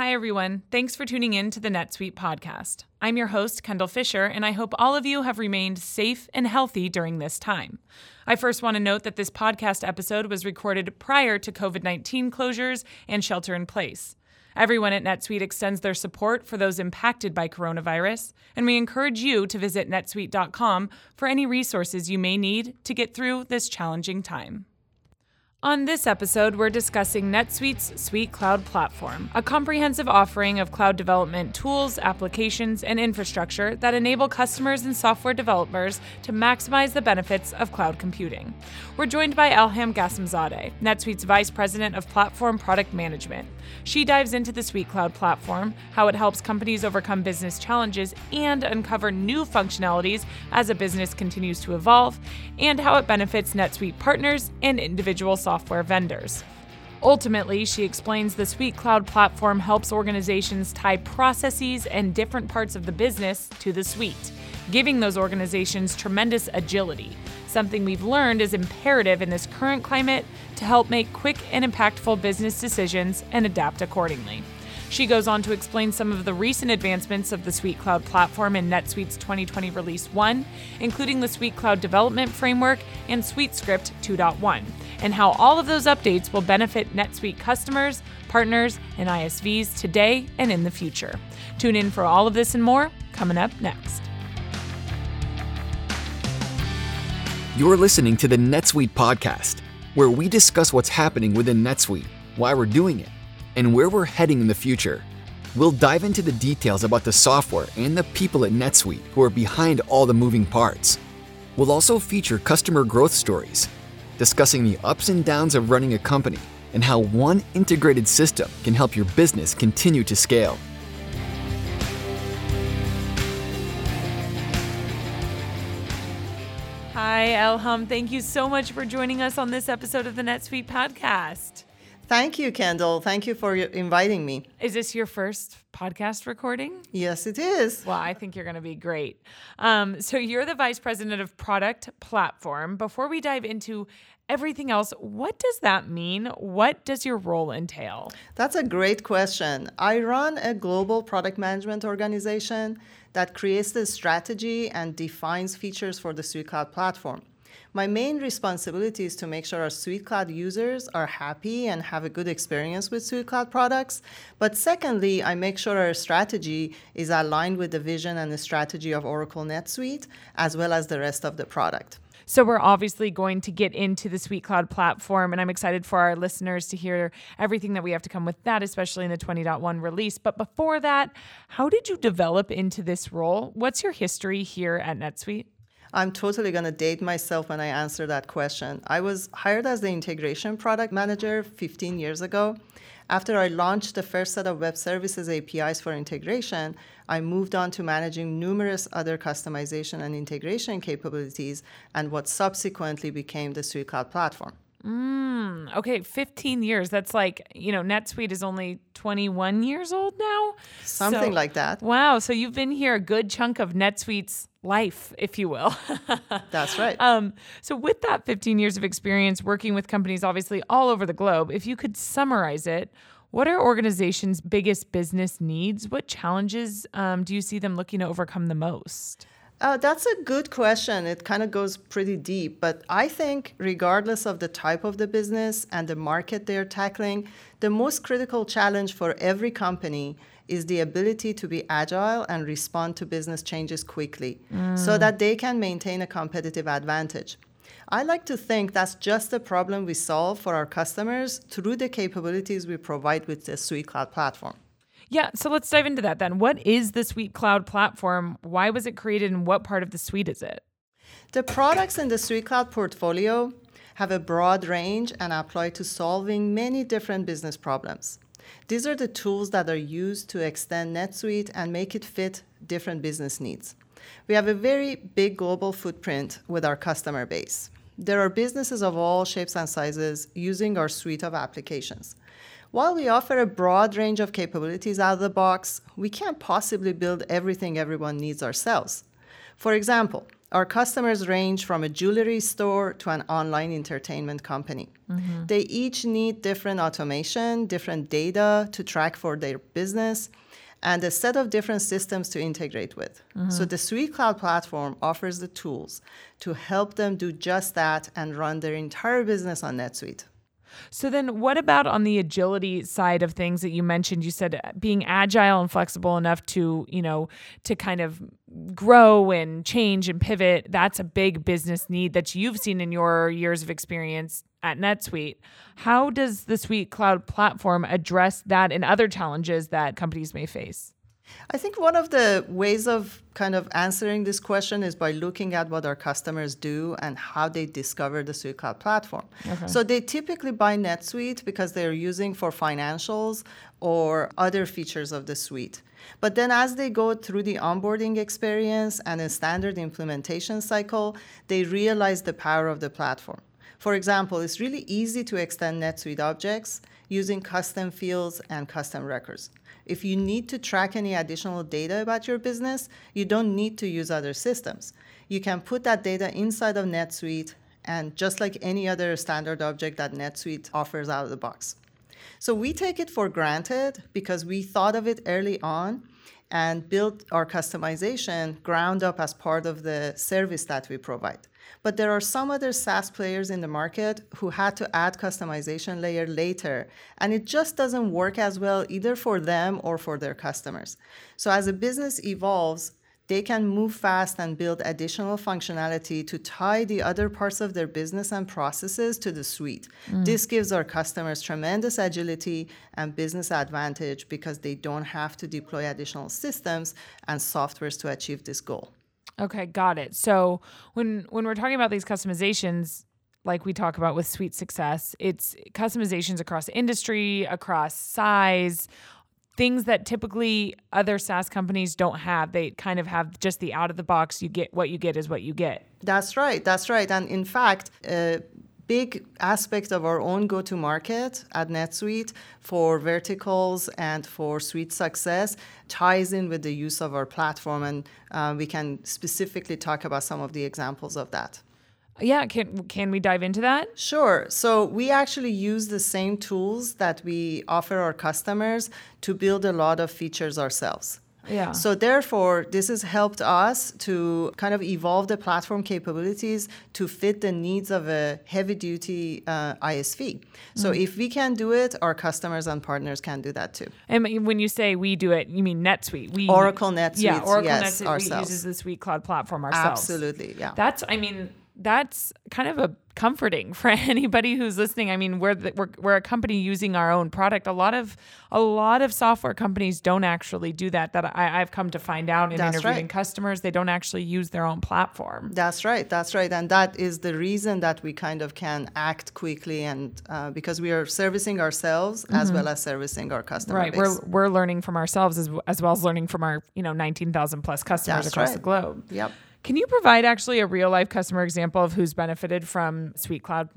Hi, everyone. Thanks for tuning in to the NetSuite podcast. I'm your host, Kendall Fisher, and I hope all of you have remained safe and healthy during this time. I first want to note that this podcast episode was recorded prior to COVID 19 closures and shelter in place. Everyone at NetSuite extends their support for those impacted by coronavirus, and we encourage you to visit netsuite.com for any resources you may need to get through this challenging time. On this episode, we're discussing NetSuite's Suite Cloud Platform, a comprehensive offering of cloud development tools, applications, and infrastructure that enable customers and software developers to maximize the benefits of cloud computing. We're joined by Elham Ghassemzadeh, NetSuite's Vice President of Platform Product Management. She dives into the Suite Cloud Platform, how it helps companies overcome business challenges and uncover new functionalities as a business continues to evolve, and how it benefits NetSuite partners and individual software vendors. Ultimately, she explains the Suite Cloud platform helps organizations tie processes and different parts of the business to the suite, giving those organizations tremendous agility, something we've learned is imperative in this current climate to help make quick and impactful business decisions and adapt accordingly. She goes on to explain some of the recent advancements of the Suite Cloud platform in NetSuite's 2020 Release 1, including the Suite Cloud Development Framework and SuiteScript 2.1, and how all of those updates will benefit NetSuite customers, partners, and ISVs today and in the future. Tune in for all of this and more coming up next. You're listening to the NetSuite podcast, where we discuss what's happening within NetSuite, why we're doing it and where we're heading in the future. We'll dive into the details about the software and the people at NetSuite who are behind all the moving parts. We'll also feature customer growth stories, discussing the ups and downs of running a company and how one integrated system can help your business continue to scale. Hi, Elham. Thank you so much for joining us on this episode of the NetSuite podcast. Thank you, Kendall. Thank you for inviting me. Is this your first podcast recording? Yes, it is. Well, I think you're going to be great. Um, so, you're the vice president of product platform. Before we dive into everything else, what does that mean? What does your role entail? That's a great question. I run a global product management organization that creates the strategy and defines features for the Suite Cloud platform. My main responsibility is to make sure our Suite Cloud users are happy and have a good experience with Suite Cloud products. But secondly, I make sure our strategy is aligned with the vision and the strategy of Oracle NetSuite, as well as the rest of the product. So we're obviously going to get into the Suite Cloud platform, and I'm excited for our listeners to hear everything that we have to come with that, especially in the 20.1 release. But before that, how did you develop into this role? What's your history here at NetSuite? I'm totally going to date myself when I answer that question. I was hired as the integration product manager 15 years ago. After I launched the first set of web services APIs for integration, I moved on to managing numerous other customization and integration capabilities and what subsequently became the Suite Cloud platform. Mm, okay, 15 years. That's like, you know, NetSuite is only 21 years old now. Something so, like that. Wow. So you've been here a good chunk of NetSuite's life, if you will. That's right. Um, so, with that 15 years of experience working with companies, obviously all over the globe, if you could summarize it, what are organizations' biggest business needs? What challenges um, do you see them looking to overcome the most? Uh, that's a good question. It kind of goes pretty deep. But I think, regardless of the type of the business and the market they're tackling, the most critical challenge for every company is the ability to be agile and respond to business changes quickly mm. so that they can maintain a competitive advantage. I like to think that's just the problem we solve for our customers through the capabilities we provide with the Suite Cloud platform. Yeah, so let's dive into that then. What is the Suite Cloud platform? Why was it created and what part of the suite is it? The products in the Suite Cloud portfolio have a broad range and apply to solving many different business problems. These are the tools that are used to extend NetSuite and make it fit different business needs. We have a very big global footprint with our customer base. There are businesses of all shapes and sizes using our suite of applications. While we offer a broad range of capabilities out of the box, we can't possibly build everything everyone needs ourselves. For example, Our customers range from a jewelry store to an online entertainment company. Mm-hmm. They each need different automation, different data to track for their business, and a set of different systems to integrate with. Mm-hmm. So the Suite Cloud platform offers the tools to help them do just that and run their entire business on NetSuite. So then what about on the agility side of things that you mentioned? You said uh, being agile and flexible enough to, you know, to kind of grow and change and pivot. That's a big business need that you've seen in your years of experience at NetSuite. How does the Suite Cloud platform address that and other challenges that companies may face? I think one of the ways of kind of answering this question is by looking at what our customers do and how they discover the Suite Cloud platform. Okay. So they typically buy NetSuite because they're using for financials or other features of the suite. But then as they go through the onboarding experience and a standard implementation cycle, they realize the power of the platform. For example, it's really easy to extend NetSuite objects using custom fields and custom records. If you need to track any additional data about your business, you don't need to use other systems. You can put that data inside of NetSuite and just like any other standard object that NetSuite offers out of the box. So we take it for granted because we thought of it early on and built our customization ground up as part of the service that we provide. But there are some other SaaS players in the market who had to add customization layer later, and it just doesn't work as well either for them or for their customers. So as a business evolves, they can move fast and build additional functionality to tie the other parts of their business and processes to the suite. Mm. This gives our customers tremendous agility and business advantage because they don't have to deploy additional systems and softwares to achieve this goal. Okay, got it. So when when we're talking about these customizations, like we talk about with Suite Success, it's customizations across industry, across size, things that typically other SaaS companies don't have. They kind of have just the out of the box. You get what you get is what you get. That's right. That's right. And in fact, uh, big aspect of our own go to market at NetSuite for verticals and for suite success ties in with the use of our platform. And uh, we can specifically talk about some of the examples of that. Yeah, can can we dive into that? Sure. So we actually use the same tools that we offer our customers to build a lot of features ourselves. Yeah. So therefore, this has helped us to kind of evolve the platform capabilities to fit the needs of a heavy-duty uh, ISV. So mm-hmm. if we can do it, our customers and partners can do that too. And when you say we do it, you mean NetSuite? We Oracle NetSuite. Yeah, Oracle yes, NetSuite ourselves. uses the Suite Cloud platform ourselves. Absolutely. Yeah. That's. I mean that's kind of a comforting for anybody who's listening. I mean, we're, the, we're we're a company using our own product. A lot of a lot of software companies don't actually do that. That I, have come to find out in that's interviewing right. customers, they don't actually use their own platform. That's right. That's right. And that is the reason that we kind of can act quickly and uh, because we are servicing ourselves mm-hmm. as well as servicing our customers. Right. Base. We're we're learning from ourselves as as well as learning from our you know nineteen thousand plus customers that's across right. the globe. Yep. Can you provide actually a real life customer example of who's benefited from Suite Cloud?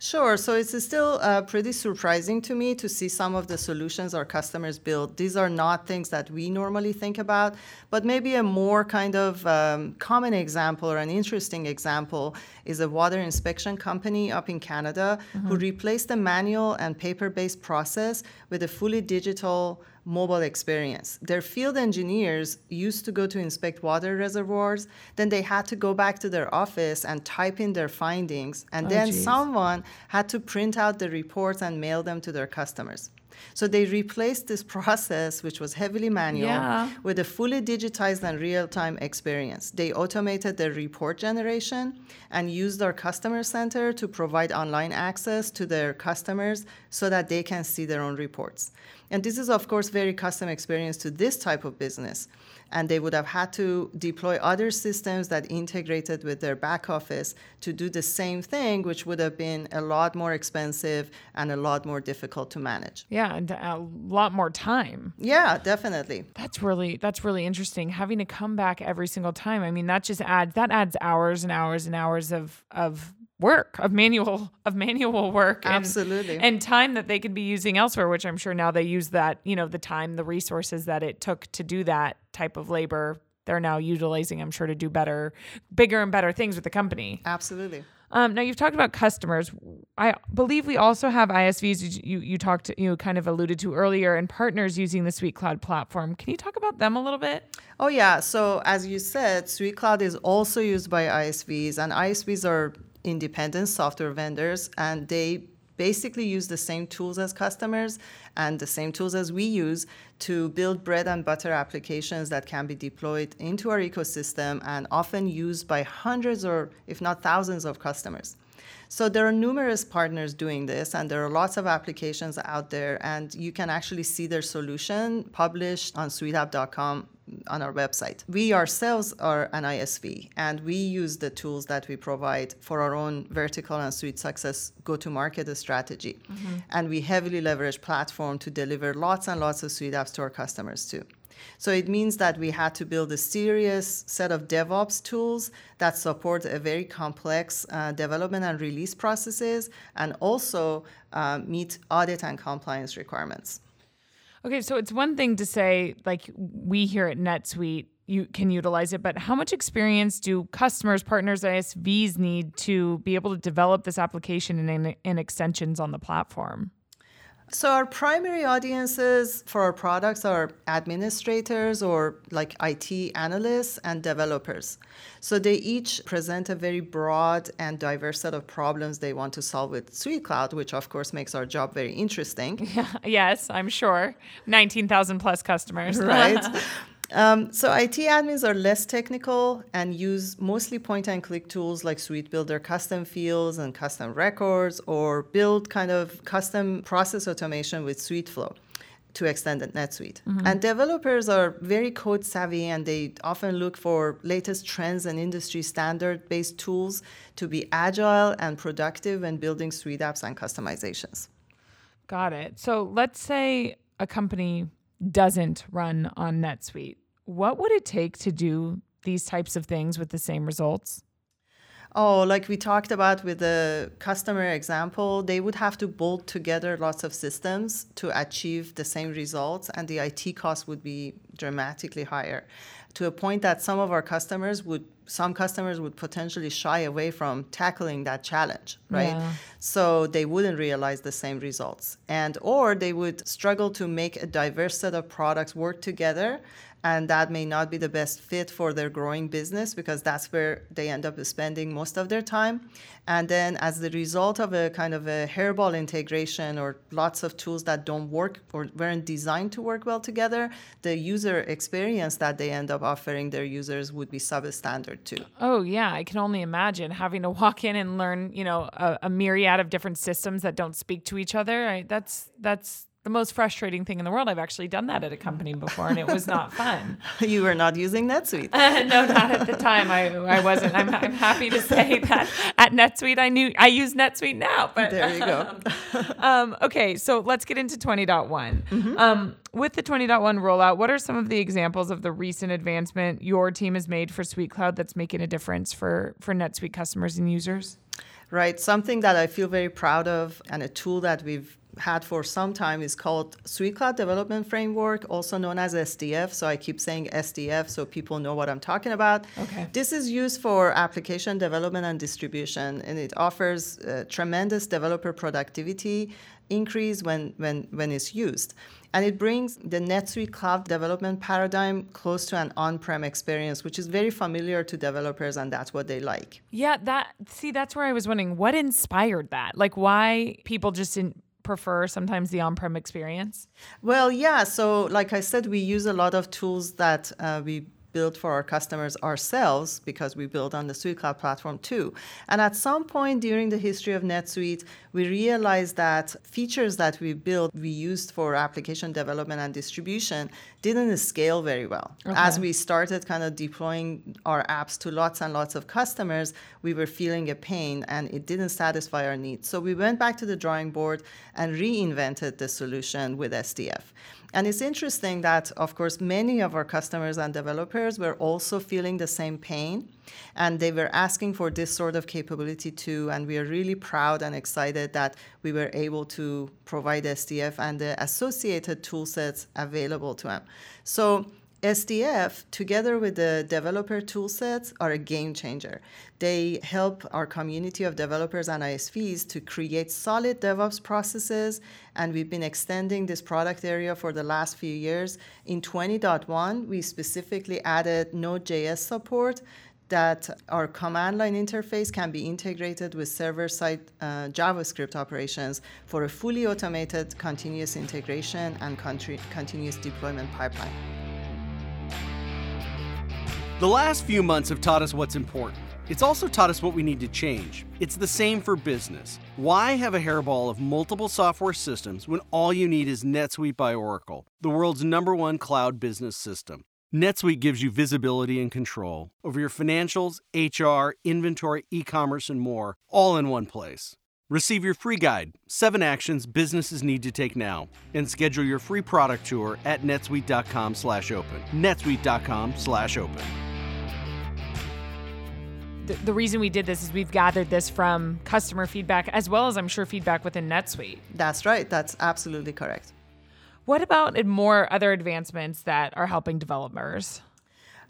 Sure. So it's still uh, pretty surprising to me to see some of the solutions our customers build. These are not things that we normally think about, but maybe a more kind of um, common example or an interesting example is a water inspection company up in Canada mm-hmm. who replaced the manual and paper based process with a fully digital mobile experience. Their field engineers used to go to inspect water reservoirs, then they had to go back to their office and type in their findings, and oh, then geez. someone had to print out the reports and mail them to their customers. So they replaced this process, which was heavily manual, yeah. with a fully digitized and real time experience. They automated their report generation and used our customer center to provide online access to their customers so that they can see their own reports. And this is, of course, very custom experience to this type of business and they would have had to deploy other systems that integrated with their back office to do the same thing, which would have been a lot more expensive and a lot more difficult to manage. Yeah, and a lot more time. Yeah, definitely. That's really that's really interesting. Having to come back every single time. I mean, that just adds that adds hours and hours and hours of of work of manual of manual work and, absolutely and time that they could be using elsewhere which i'm sure now they use that you know the time the resources that it took to do that type of labor they're now utilizing, I'm sure, to do better, bigger and better things with the company. Absolutely. Um, now you've talked about customers. I believe we also have ISVs. You you talked you kind of alluded to earlier, and partners using the Suite Cloud platform. Can you talk about them a little bit? Oh yeah. So as you said, Suite Cloud is also used by ISVs, and ISVs are independent software vendors, and they basically use the same tools as customers and the same tools as we use to build bread and butter applications that can be deployed into our ecosystem and often used by hundreds or if not thousands of customers. So there are numerous partners doing this, and there are lots of applications out there, and you can actually see their solution published on suiteapp.com on our website. We ourselves are an ISV and we use the tools that we provide for our own vertical and suite success go to market strategy. Mm-hmm. And we heavily leverage platform to deliver lots and lots of suite apps to our customers too. So it means that we had to build a serious set of DevOps tools that support a very complex uh, development and release processes and also uh, meet audit and compliance requirements. Okay, so it's one thing to say like we here at NetSuite you can utilize it, but how much experience do customers, partners, ISVs need to be able to develop this application and, and extensions on the platform? So our primary audiences for our products are administrators or like IT analysts and developers. So they each present a very broad and diverse set of problems they want to solve with Suite Cloud, which of course makes our job very interesting. Yeah, yes, I'm sure. 19,000 plus customers. Right. Um, so IT admins are less technical and use mostly point and click tools like Suite Builder custom fields and custom records or build kind of custom process automation with SuiteFlow to extend the NetSuite. Mm-hmm. And developers are very code savvy and they often look for latest trends and industry standard based tools to be agile and productive when building Suite apps and customizations. Got it. So let's say a company doesn't run on NetSuite, what would it take to do these types of things with the same results? Oh, like we talked about with the customer example, they would have to bolt together lots of systems to achieve the same results, and the IT cost would be dramatically higher to a point that some of our customers would some customers would potentially shy away from tackling that challenge right? Yeah. so they wouldn't realize the same results. And or they would struggle to make a diverse set of products work together and that may not be the best fit for their growing business because that's where they end up spending most of their time. And then as the result of a kind of a hairball integration or lots of tools that don't work or weren't designed to work well together the user experience that they end up offering their users would be substandard too. Oh yeah i can only imagine having to walk in and learn you know a, a myriad of different systems that don't speak to each other. I, that's that's the most frustrating thing in the world. I've actually done that at a company before, and it was not fun. you were not using NetSuite. Uh, no, not at the time. I, I wasn't. I'm, I'm happy to say that at NetSuite, I knew I use NetSuite now. But there you go. um, okay, so let's get into 20.1. Mm-hmm. Um, with the 20.1 rollout, what are some of the examples of the recent advancement your team has made for Suite Cloud that's making a difference for for NetSuite customers and users? Right. Something that I feel very proud of, and a tool that we've had for some time is called Suite Cloud Development Framework, also known as SDF. So I keep saying SDF so people know what I'm talking about. Okay. This is used for application development and distribution, and it offers uh, tremendous developer productivity increase when, when, when it's used. And it brings the NetSuite cloud development paradigm close to an on-prem experience, which is very familiar to developers, and that's what they like. Yeah, that see, that's where I was wondering what inspired that. Like, why people just didn't prefer sometimes the on-prem experience? Well, yeah. So, like I said, we use a lot of tools that uh, we build for our customers ourselves because we build on the Suite Cloud platform too. And at some point during the history of NetSuite, we realized that features that we built, we used for application development and distribution, didn't scale very well. Okay. As we started kind of deploying our apps to lots and lots of customers, we were feeling a pain and it didn't satisfy our needs. So we went back to the drawing board and reinvented the solution with SDF. And it's interesting that, of course, many of our customers and developers were also feeling the same pain. And they were asking for this sort of capability too. And we are really proud and excited that we were able to provide SDF and the associated tool sets available to them. So SDF, together with the developer toolsets, are a game changer. They help our community of developers and ISVs to create solid DevOps processes, and we've been extending this product area for the last few years. In 20.1, we specifically added Node.js support that our command line interface can be integrated with server side uh, JavaScript operations for a fully automated continuous integration and continuous deployment pipeline. The last few months have taught us what's important. It's also taught us what we need to change. It's the same for business. Why have a hairball of multiple software systems when all you need is NetSuite by Oracle, the world's number one cloud business system? NetSuite gives you visibility and control over your financials, HR, inventory, e commerce, and more, all in one place. Receive your free guide, 7 Actions Businesses Need to Take Now, and schedule your free product tour at netsuite.com slash open. netsuite.com slash open the, the reason we did this is we've gathered this from customer feedback as well as I'm sure feedback within NetSuite. That's right. That's absolutely correct. What about more other advancements that are helping developers?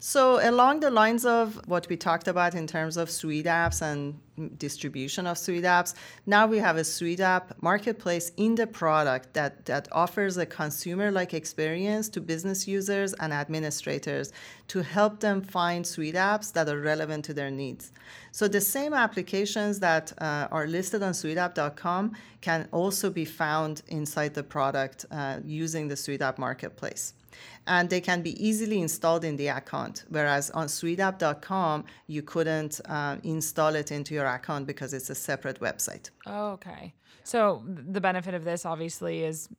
So, along the lines of what we talked about in terms of suite apps and distribution of suite apps, now we have a suite app marketplace in the product that, that offers a consumer like experience to business users and administrators to help them find suite apps that are relevant to their needs. So, the same applications that uh, are listed on suiteapp.com can also be found inside the product uh, using the suite app marketplace and they can be easily installed in the account. Whereas on suiteapp.com, you couldn't uh, install it into your account because it's a separate website. Oh, okay. So the benefit of this obviously is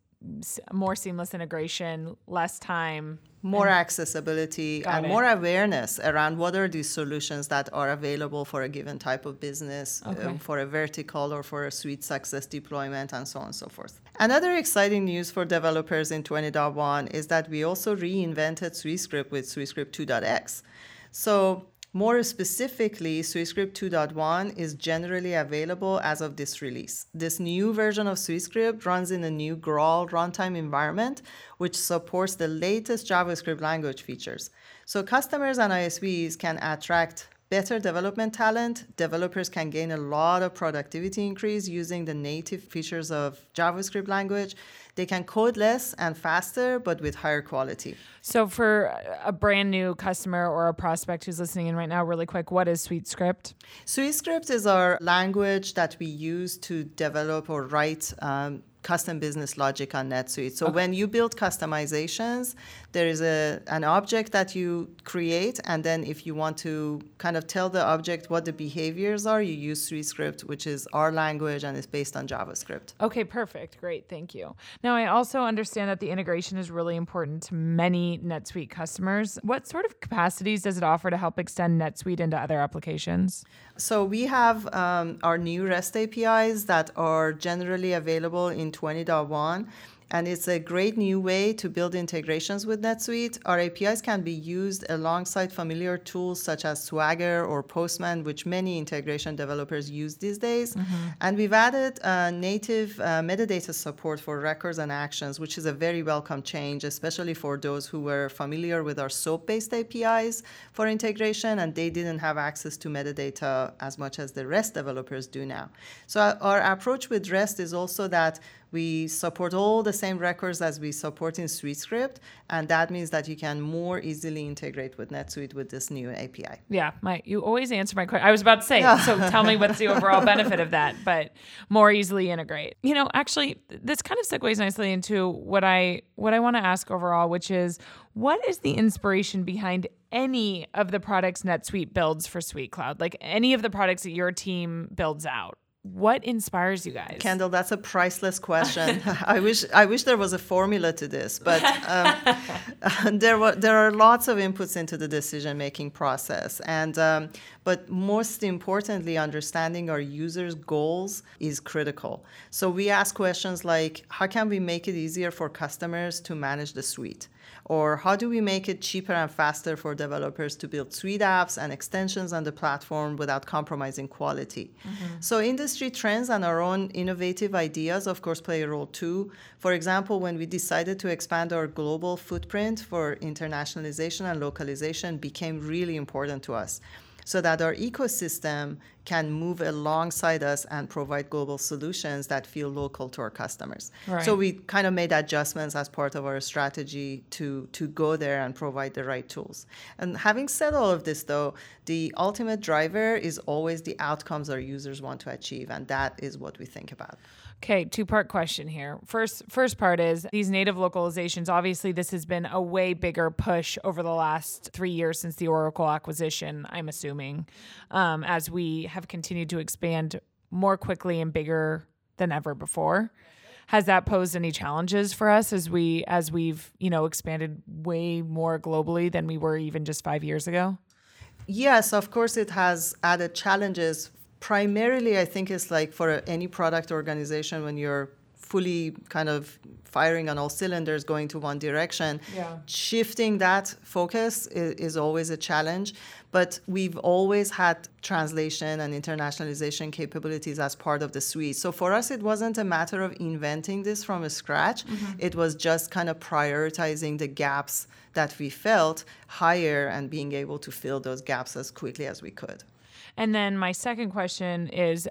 more seamless integration, less time, more accessibility, and it. more awareness around what are these solutions that are available for a given type of business, um, okay. um, for a vertical or for a suite success deployment, and so on and so forth. Another exciting news for developers in 20.1 is that we also reinvented SuiteScript with SuiteScript 2.x. So more specifically, SuiteScript 2.1 is generally available as of this release. This new version of SuiteScript runs in a new Graal runtime environment, which supports the latest JavaScript language features. So customers and ISVs can attract better development talent, developers can gain a lot of productivity increase using the native features of JavaScript language. They can code less and faster, but with higher quality. So, for a brand new customer or a prospect who's listening in right now, really quick, what is SuiteScript? SuiteScript is our language that we use to develop or write um, custom business logic on NetSuite. So okay. when you build customizations, there is a an object that you create, and then if you want to kind of tell the object what the behaviors are, you use SuiteScript, which is our language and is based on JavaScript. Okay, perfect, great, thank you. Now I also understand that the integration is really important to many NetSuite customers. What sort of capacities does it offer to help extend NetSuite into other applications? So we have um, our new REST APIs that are generally available in 20.1 and it's a great new way to build integrations with NetSuite. Our APIs can be used alongside familiar tools such as Swagger or Postman, which many integration developers use these days. Mm-hmm. And we've added uh, native uh, metadata support for records and actions, which is a very welcome change, especially for those who were familiar with our SOAP based APIs for integration and they didn't have access to metadata as much as the REST developers do now. So, our approach with REST is also that we support all the same records as we support in SuiteScript, and that means that you can more easily integrate with NetSuite with this new API. Yeah, my you always answer my question. I was about to say, so tell me what's the overall benefit of that, but more easily integrate. You know, actually, this kind of segues nicely into what I what I want to ask overall, which is what is the inspiration behind any of the products NetSuite builds for SuiteCloud? Like any of the products that your team builds out? What inspires you guys? Kendall that's a priceless question. I wish i wish there was a formula to this but um, there were there are lots of inputs into the decision making process. And um, but most importantly understanding our users goals is critical. So we ask questions like how can we make it easier for customers to manage the suite or how do we make it cheaper and faster for developers to build suite apps and extensions on the platform without compromising quality? Mm-hmm. So, industry trends and our own innovative ideas, of course, play a role too. For example, when we decided to expand our global footprint for internationalization and localization became really important to us so that our ecosystem can move alongside us and provide global solutions that feel local to our customers. Right. So we kind of made adjustments as part of our strategy to to go there and provide the right tools. And having said all of this though, the ultimate driver is always the outcomes our users want to achieve and that is what we think about. Okay, two part question here. First, first part is these native localizations. Obviously, this has been a way bigger push over the last three years since the Oracle acquisition. I'm assuming, um, as we have continued to expand more quickly and bigger than ever before. Has that posed any challenges for us as we as we've you know expanded way more globally than we were even just five years ago? Yes, of course, it has added challenges primarily i think it's like for any product organization when you're fully kind of firing on all cylinders going to one direction yeah. shifting that focus is, is, always a challenge but we've always had translation and internationalization capabilities as part of the suite so for us it wasn't a matter of inventing this from scratch mm-hmm. it was just kind of prioritizing the gaps that we felt higher and being able to fill those gaps as quickly as we could and then my second question is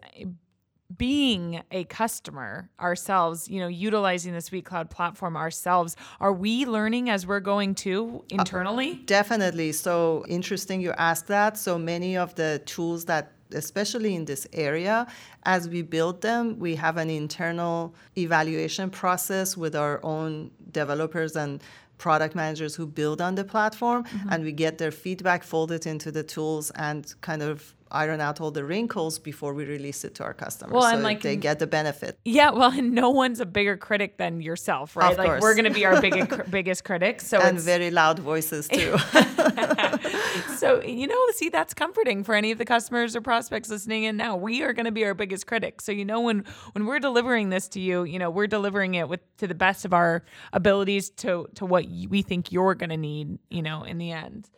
being a customer ourselves, you know, utilizing the SuiteCloud platform ourselves, are we learning as we're going to internally? Uh, definitely. So interesting you ask that. So many of the tools that especially in this area, as we build them, we have an internal evaluation process with our own developers and product managers who build on the platform, mm-hmm. and we get their feedback, fold it into the tools, and kind of iron out all the wrinkles before we release it to our customers. Well, so and like they get the benefit. Yeah, well, and no one's a bigger critic than yourself, right? Of like course. we're going to be our biggest biggest critics. So and very loud voices too. so you know, see, that's comforting for any of the customers or prospects listening in now. We are going to be our biggest critics. So you know, when when we're delivering this to you, you know, we're delivering it with to the best of our abilities to to what we think you're going to need. You know, in the end.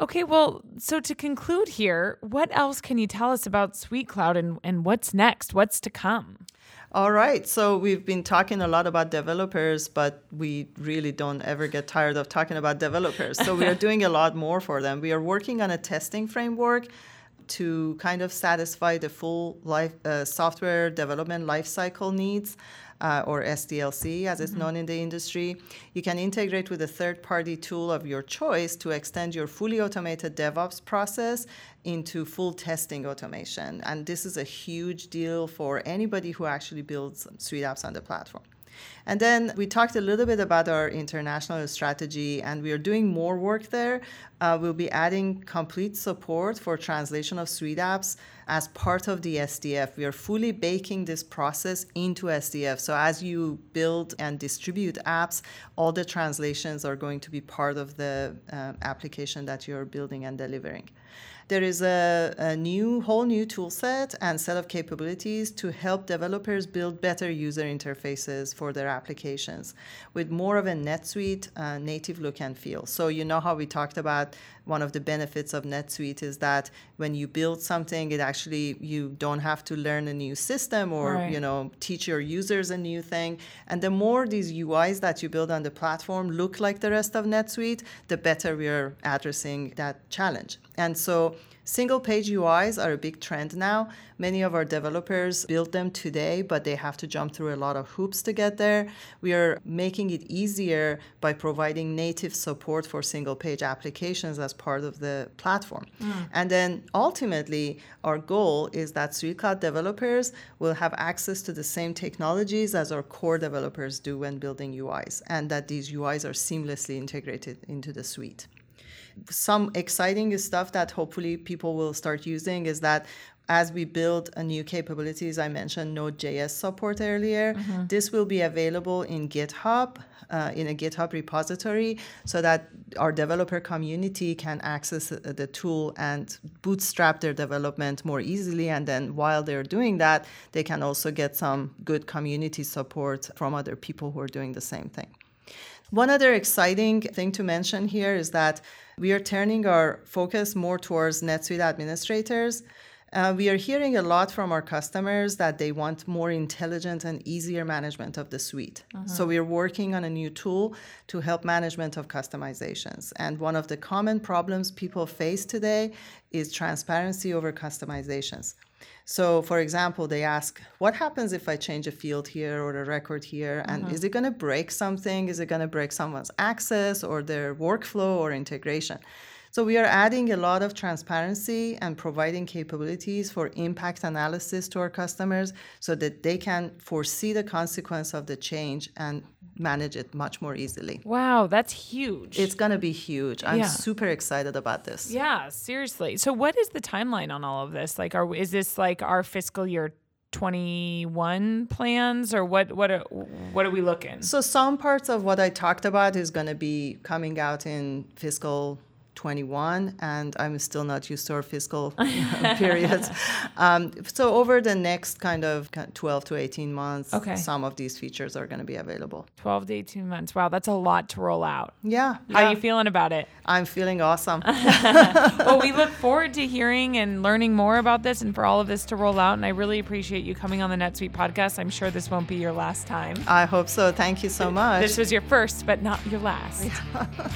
Okay, well, so to conclude here, what else can you tell us about SuiteCloud and, and what's next? What's to come? All right. So we've been talking a lot about developers, but we really don't ever get tired of talking about developers. So we are doing a lot more for them. We are working on a testing framework to kind of satisfy the full life uh, software development lifecycle needs uh, or SDLC as it's mm-hmm. known in the industry. You can integrate with a third party tool of your choice to extend your fully automated DevOps process into full testing automation. And this is a huge deal for anybody who actually builds suite apps on the platform. And then we talked a little bit about our international strategy, and we are doing more work there. Uh, we'll be adding complete support for translation of suite apps as part of the SDF. We are fully baking this process into SDF. So as you build and distribute apps, all the translations are going to be part of the uh, application that you're building and delivering there is a, a new whole new tool set and set of capabilities to help developers build better user interfaces for their applications with more of a NetSuite uh, native look and feel. So you know how we talked about one of the benefits of NetSuite is that when you build something, it actually you don't have to learn a new system or right. you know teach your users a new thing. And the more these UIs that you build on the platform look like the rest of NetSuite, the better we are addressing that challenge. And so Single page UIs are a big trend now. Many of our developers build them today, but they have to jump through a lot of hoops to get there. We are making it easier by providing native support for single page applications as part of the platform. Mm. And then ultimately, our goal is that SuiteCloud developers will have access to the same technologies as our core developers do when building UIs, and that these UIs are seamlessly integrated into the suite some exciting stuff that hopefully people will start using is that as we build a new capabilities, I mentioned Node.js support earlier. Mm-hmm. This will be available in GitHub, uh, in a GitHub repository, so that our developer community can access the tool and bootstrap their development more easily. And then while they're doing that, they can also get some good community support from other people who are doing the same thing. One other exciting thing to mention here is that we are turning our focus more towards NetSuite administrators. Uh, we are hearing a lot from our customers that they want more intelligent and easier management of the suite. So we are working on a new tool to help management of customizations. And one of the common problems people face today is transparency over customizations. So, for example, they ask, what happens if I change a field here or a record here? And mm-hmm. is it going to break something? Is it going to break someone's access or their workflow or integration? So, we are adding a lot of transparency and providing capabilities for impact analysis to our customers so that they can foresee the consequence of the change and manage it much more easily. Wow, that's huge. It's going to be huge. I'm Yeah. super excited about this. yeah, seriously. So what is the timeline on all of this? Like are is this like our fiscal year 21 plans or what what are, what are we looking? So some parts of what I talked about is going to be coming out in fiscal 21, and I'm still not used to our fiscal periods. Um, so over the next kind of 12 to 18 months, Okay. some of these features are going to be available. 12 to 18 months. Wow, that's a lot to roll out. Yeah, How yeah. you feeling about it? I'm feeling awesome. well, we look forward to hearing and learning more about this and for all of this to roll out. And I really appreciate you coming on the NetSuite podcast. I'm sure this won't be your last time. I hope so. Thank you so much. This was your first, but not your last.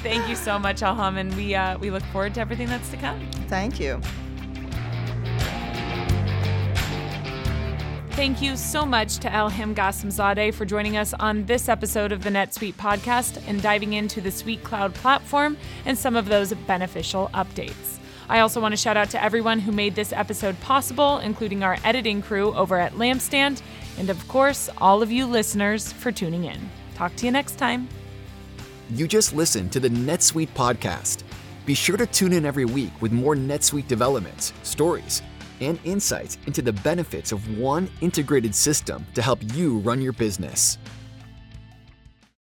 Thank you so much, Elham, and we uh, we look forward to everything that's to come. Thank you. Thank you so much to Elham Ghassemzadeh for joining us on this episode of the NetSuite podcast and diving into the Suite Cloud platform and some of those beneficial updates. I also want to shout out to everyone who made this episode possible, including our editing crew over at Lampstand, and of course, all of you listeners for tuning in. Talk to you next time. You just listened to the NetSuite podcast. Be sure to tune in every week with more NetSuite developments, stories, and insights into the benefits of one integrated system to help you run your business.